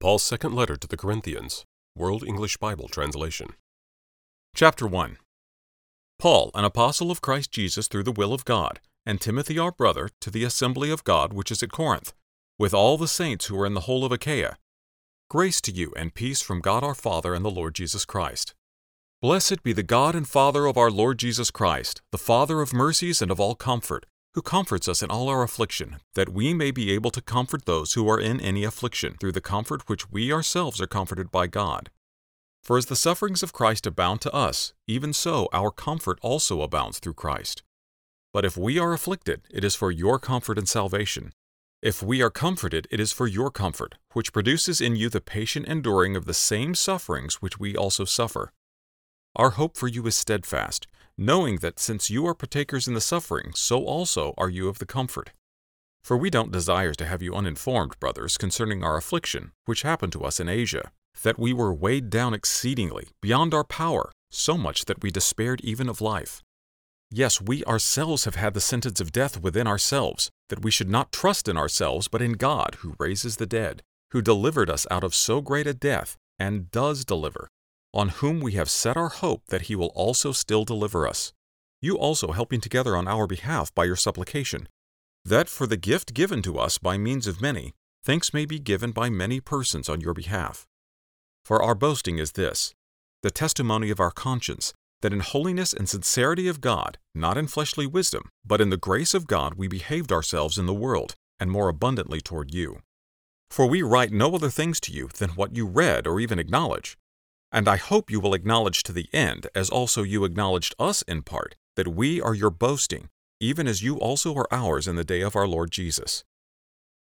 Paul's second letter to the Corinthians, World English Bible Translation. Chapter 1 Paul, an apostle of Christ Jesus through the will of God, and Timothy our brother, to the assembly of God which is at Corinth, with all the saints who are in the whole of Achaia. Grace to you and peace from God our Father and the Lord Jesus Christ. Blessed be the God and Father of our Lord Jesus Christ, the Father of mercies and of all comfort who comforts us in all our affliction, that we may be able to comfort those who are in any affliction, through the comfort which we ourselves are comforted by God. For as the sufferings of Christ abound to us, even so our comfort also abounds through Christ. But if we are afflicted, it is for your comfort and salvation. If we are comforted, it is for your comfort, which produces in you the patient enduring of the same sufferings which we also suffer. Our hope for you is steadfast knowing that since you are partakers in the suffering, so also are you of the comfort. For we don't desire to have you uninformed, brothers, concerning our affliction, which happened to us in Asia, that we were weighed down exceedingly, beyond our power, so much that we despaired even of life. Yes, we ourselves have had the sentence of death within ourselves, that we should not trust in ourselves, but in God, who raises the dead, who delivered us out of so great a death, and does deliver, on whom we have set our hope that he will also still deliver us, you also helping together on our behalf by your supplication, that for the gift given to us by means of many, thanks may be given by many persons on your behalf. For our boasting is this the testimony of our conscience, that in holiness and sincerity of God, not in fleshly wisdom, but in the grace of God, we behaved ourselves in the world, and more abundantly toward you. For we write no other things to you than what you read or even acknowledge and I hope you will acknowledge to the end, as also you acknowledged us in part, that we are your boasting, even as you also are ours in the day of our Lord Jesus.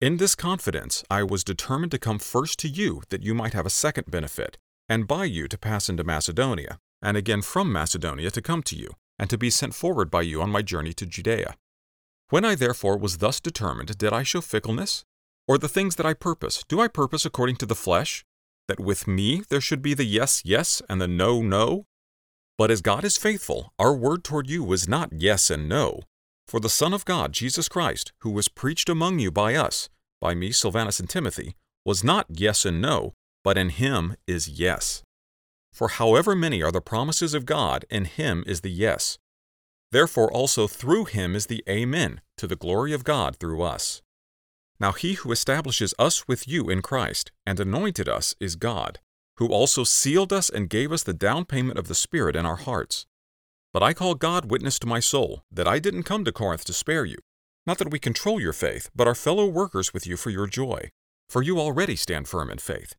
In this confidence I was determined to come first to you that you might have a second benefit, and by you to pass into Macedonia, and again from Macedonia to come to you, and to be sent forward by you on my journey to Judea. When I therefore was thus determined, did I show fickleness? Or the things that I purpose, do I purpose according to the flesh? That with me there should be the yes, yes, and the no, no? But as God is faithful, our word toward you was not yes and no. For the Son of God, Jesus Christ, who was preached among you by us, by me, Silvanus, and Timothy, was not yes and no, but in him is yes. For however many are the promises of God, in him is the yes. Therefore also through him is the Amen, to the glory of God through us. Now he who establishes us with you in Christ and anointed us is God, who also sealed us and gave us the down payment of the Spirit in our hearts. But I call God witness to my soul that I didn't come to Corinth to spare you. Not that we control your faith, but are fellow workers with you for your joy. For you already stand firm in faith,